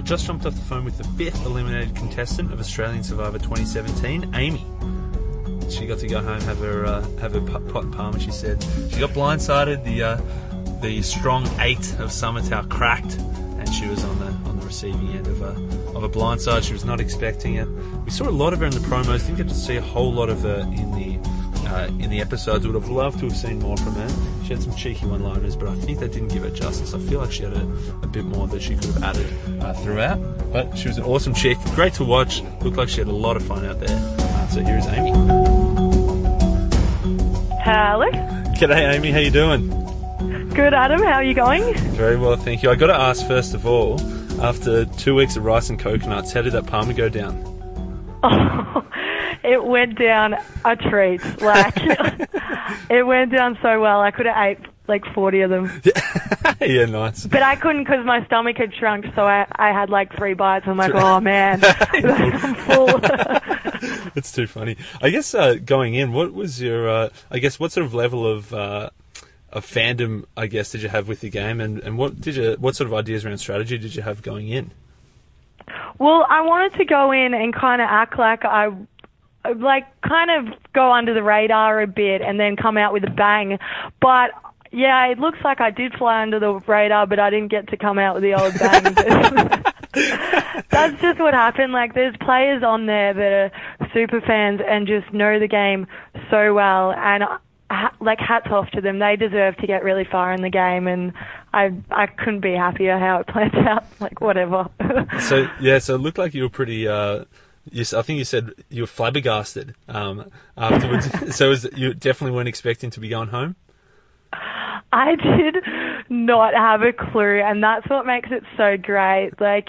I just jumped off the phone with the fifth eliminated contestant of Australian Survivor 2017, Amy. She got to go home have her uh, have her pot, and palm, as she said. She got blindsided. The uh, the strong eight of Samatau cracked, and she was on the on the receiving end of a of a blindside. She was not expecting it. We saw a lot of her in the promos. Didn't get to see a whole lot of her in the uh, in the episodes. Would have loved to have seen more from her. She had some cheeky one-liners, but I think that didn't give her justice. I feel like she had a, a bit more that she could have added uh, throughout. But she was an awesome chick, great to watch. Looked like she had a lot of fun out there. Uh, so here is Amy. Hello. G'day, Amy. How you doing? Good, Adam. How are you going? Very well, thank you. I got to ask first of all, after two weeks of rice and coconuts, how did that parma go down? It went down a treat. Like it went down so well. I could have ate like forty of them, yeah, nice. but I couldn't because my stomach had shrunk. So I, I had like three bites. I'm like, oh man, I'm full. That's too funny. I guess uh, going in, what was your? Uh, I guess what sort of level of uh, of fandom, I guess, did you have with the game, and, and what did you? What sort of ideas around strategy did you have going in? Well, I wanted to go in and kind of act like I, like, kind of go under the radar a bit and then come out with a bang. But yeah, it looks like I did fly under the radar, but I didn't get to come out with the old bang. That's just what happened. Like, there's players on there that are super fans and just know the game so well, and like hats off to them. They deserve to get really far in the game, and I I couldn't be happier how it played out. Like, whatever. So yeah, so it looked like you were pretty. Uh, you, I think you said you were flabbergasted um, afterwards. so was, you definitely weren't expecting to be going home. I did not have a clue, and that's what makes it so great. Like,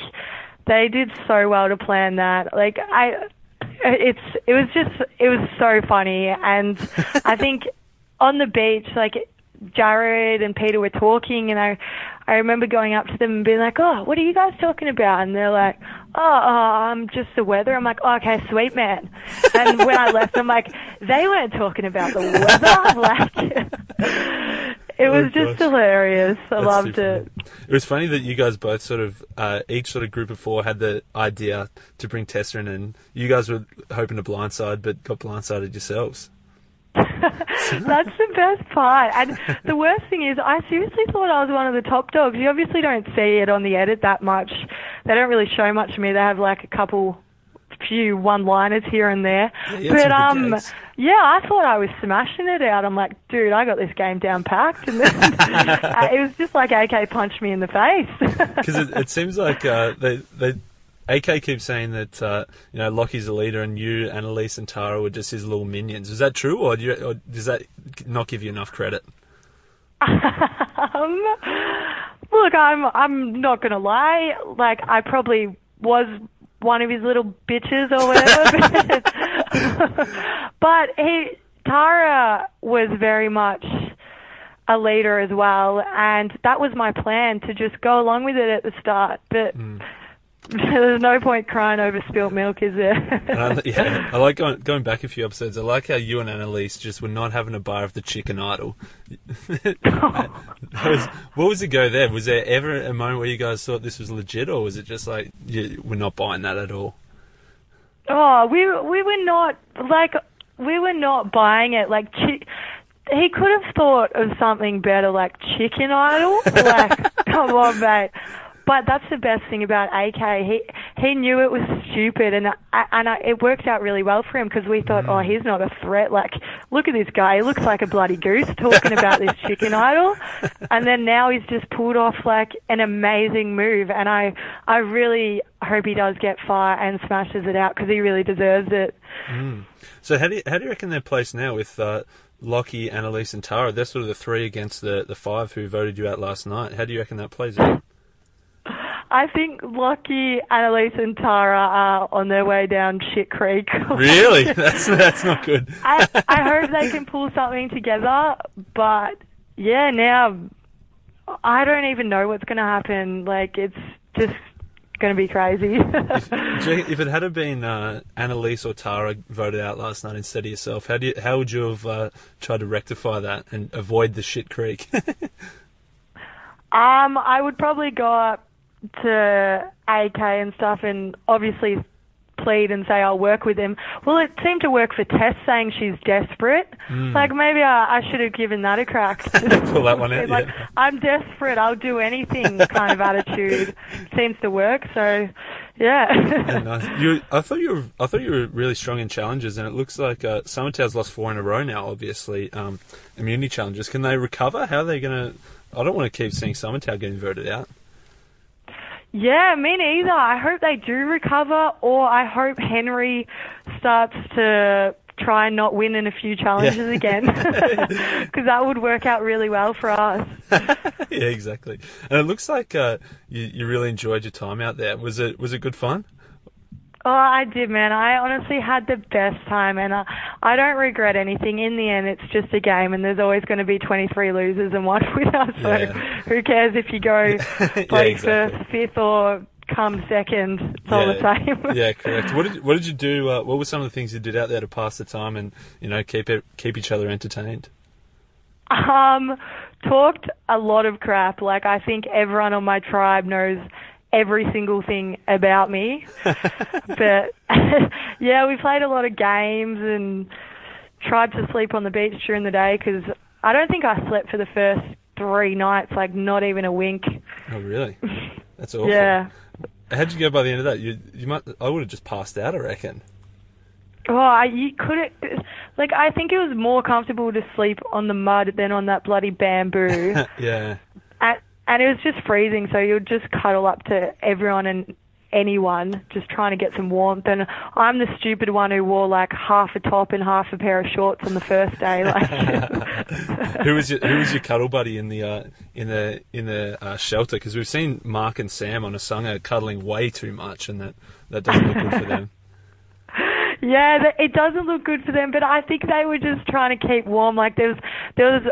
they did so well to plan that. Like, I, it's, it was just, it was so funny, and I think on the beach, like, Jared and Peter were talking, and I, I remember going up to them and being like, "Oh, what are you guys talking about?" And they're like, "Oh, I'm just the weather." I'm like, oh, "Okay, sweet man." And when I left, I'm like, "They weren't talking about the weather." like, it was Oh, just gosh. hilarious. I That's loved it. funny. It was funny that you guys both sort of, uh, each sort of group of four had the idea to bring Tessa in, and you guys were hoping to blindside, but got blindsided yourselves. That's the best part. And the worst thing is, I seriously thought I was one of the top dogs. You obviously don't see it on the edit that much. They don't really show much of me. They have like a couple, few one-liners here and there. Yeah, you had some but um, gags. yeah, I thought I was smashing it out. I'm like, dude, I got this game down packed. And then, uh, it was just like AK punched me in the face. Because it, it seems like uh, they they AK keeps saying that uh, you know Lockie's the leader and you, Annalise, and Tara were just his little minions. Is that true, or, do you, or does that not give you enough credit? Um, look, I'm I'm not gonna lie. Like I probably was one of his little bitches or whatever. but he Tara was very much a leader as well, and that was my plan to just go along with it at the start. But there's no point crying over spilt milk, is there? Yeah, I like going, going back a few episodes. I like how you and Annalise just were not having a bar of the chicken idol. Was- what was the go there? Was there ever a moment where you guys thought this was legit, or was it just like we're not buying that at all? Oh, we we were not like we were not buying it. Like chi- he could have thought of something better, like Chicken Idol. Like, come on, mate. But that's the best thing about AK. He he knew it was stupid, and I, and I, it worked out really well for him because we thought, oh, he's not a threat. Like, look at this guy. He looks like a bloody goose talking about this Chicken Idol, and then now he's just pulled off like an amazing move. And I I really hope he does get far and smashes it out because he really deserves it. So how do you, how do you reckon they're placed now with uh, Lockie, Annalise, and Tara? They're sort of the three against the the five who voted you out last night. How do you reckon that plays out? I think Lockie, Annalise, and Tara are on their way down shit creek. Really? That's that's not good. I I hope they can pull something together, but yeah, now I don't even know what's going to happen. Like it's just going to be crazy. If, if it had been uh, Annalise or Tara voted out last night instead of yourself, how do you, how would you have uh, tried to rectify that and avoid the shit creek? um, I would probably go up to AK and stuff, and obviously plead and say I'll work with him. Well, it seemed to work for Tess saying she's desperate. Like maybe I, I should have given that a crack. Pull that one out, like yeah. I'm desperate, I'll do anything kind of attitude seems to work. So, yeah. Yeah, nice. You, I thought you were, I thought you were really strong in challenges, and it looks like uh, Samatau's lost four in a row now. Obviously, um, immunity challenges. Can they recover? How are they going to? I don't want to keep seeing Summertown getting voted out. Yeah, me neither. I hope they do recover, or I hope Henry starts to try and not win in a few challenges Yeah. again, because that would work out really well for us. yeah, exactly. And it looks like uh, you, you really enjoyed your time out there. Was it was it good fun? Oh, I did, man. I honestly had the best time, and I, I don't regret anything. In the end, it's just a game, and there's always going to be 23 losers and one winner. So Yeah. who cares if you go Yeah, bloody exactly. first, fifth, or come second? It's all the same. yeah, correct. What did what did you do? Uh, what were some of the things you did out there to pass the time and you know keep it keep each other entertained? Um, talked a lot of crap. Like I think everyone on my tribe knows every single thing about me. but yeah, we played a lot of games and tried to sleep on the beach during the day because I don't think I slept for the first three nights. Like not even a wink. Oh, really? That's awful. Yeah. How'd you go by the end of that? You you might I would have just passed out. I reckon. Oh, I, you couldn't. Like I think it was more comfortable to sleep on the mud than on that bloody bamboo. yeah. And, it was just freezing, so you'd just cuddle up to everyone and anyone, just trying to get some warmth. And I'm the stupid one who wore like half a top and half a pair of shorts on the first day. Like, who was your Who was your cuddle buddy in the uh, in the in the uh, shelter? Because we've seen Mark and Sam on a Sunga cuddling way too much, and that that doesn't look good for them. yeah, it doesn't look good for them, but I think they were just trying to keep warm. Like there was, there was,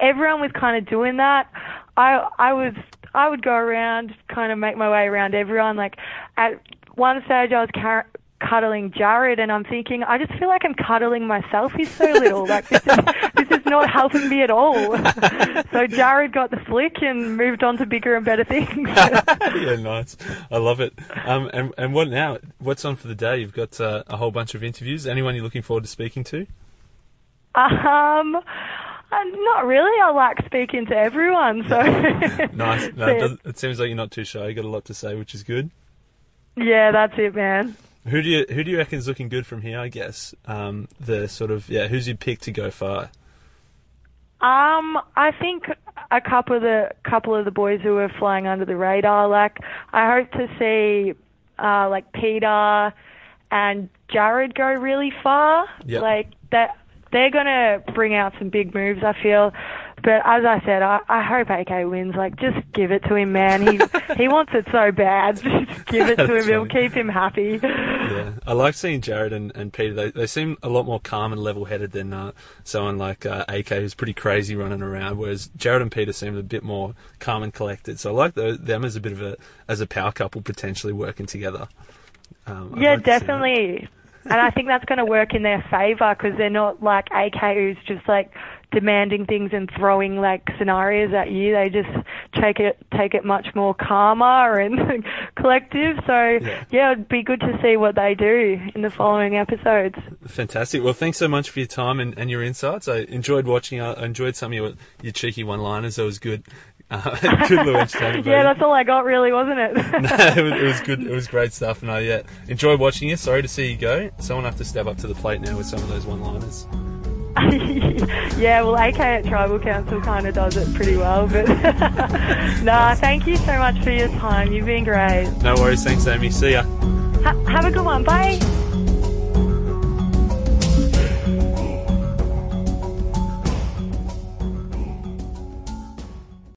everyone was kind of doing that. I, I was, I would go around, kind of make my way around everyone. Like at one stage, I was car- cuddling Jared, and I'm thinking, I just feel like I'm cuddling myself. He's so little. Like this is, this is not helping me at all. so Jared got the flick and moved on to bigger and better things. yeah, nice. I love it. Um, and and what now? What's on for the day? You've got uh, a whole bunch of interviews. Anyone you're looking forward to speaking to? Um, uh, not really. I like speaking to everyone. So Nice. No, it, it seems like you're not too shy. You got a lot to say, which is good. yeah, that's it, man. Who do you Who do you reckon is looking good from here? I guess um, the sort of yeah. Who's your pick to go far? Um, I think a couple of the couple of the boys who are flying under the radar. Like, I hope to see uh, like Peter and Jared go really far. Yep. Like that, they're gonna bring out some big moves. I feel. But as I said, I, I hope AK wins. Like, just give it to him, man. He he wants it so bad. Just give it to him. That's It'll keep him happy. Yeah, I like seeing Jared and, and Peter. They, they seem a lot more calm and level headed than uh, someone like uh, AK, who's pretty crazy running around. Whereas Jared and Peter seem a bit more calm and collected. So I like those, them as a bit of a as a power couple potentially working together. Um, Yeah, like to definitely. And I think that's going to work in their favour because they're not like AK who's just like demanding things and throwing like scenarios at you. They just take it take it much more calmer and collective. So Yeah. yeah. it'd be good to see what they do in the following episodes. Fantastic. Well, thanks so much for your time and, and your insights. I enjoyed watching. I enjoyed some of your, your cheeky one-liners. That was good. Uh, good yeah, that's all I got really, wasn't it? no, it was, it was good. It was great stuff, and I yeah, enjoyed watching you. Sorry to see you go. Someone have to step up to the plate now with some of those one-liners. yeah, well, AK at Tribal Council kind of does it pretty well, but nah, thank you so much for your time. You've been great. No worries. Thanks, Amy. See ya. Ha- have a good one. Bye.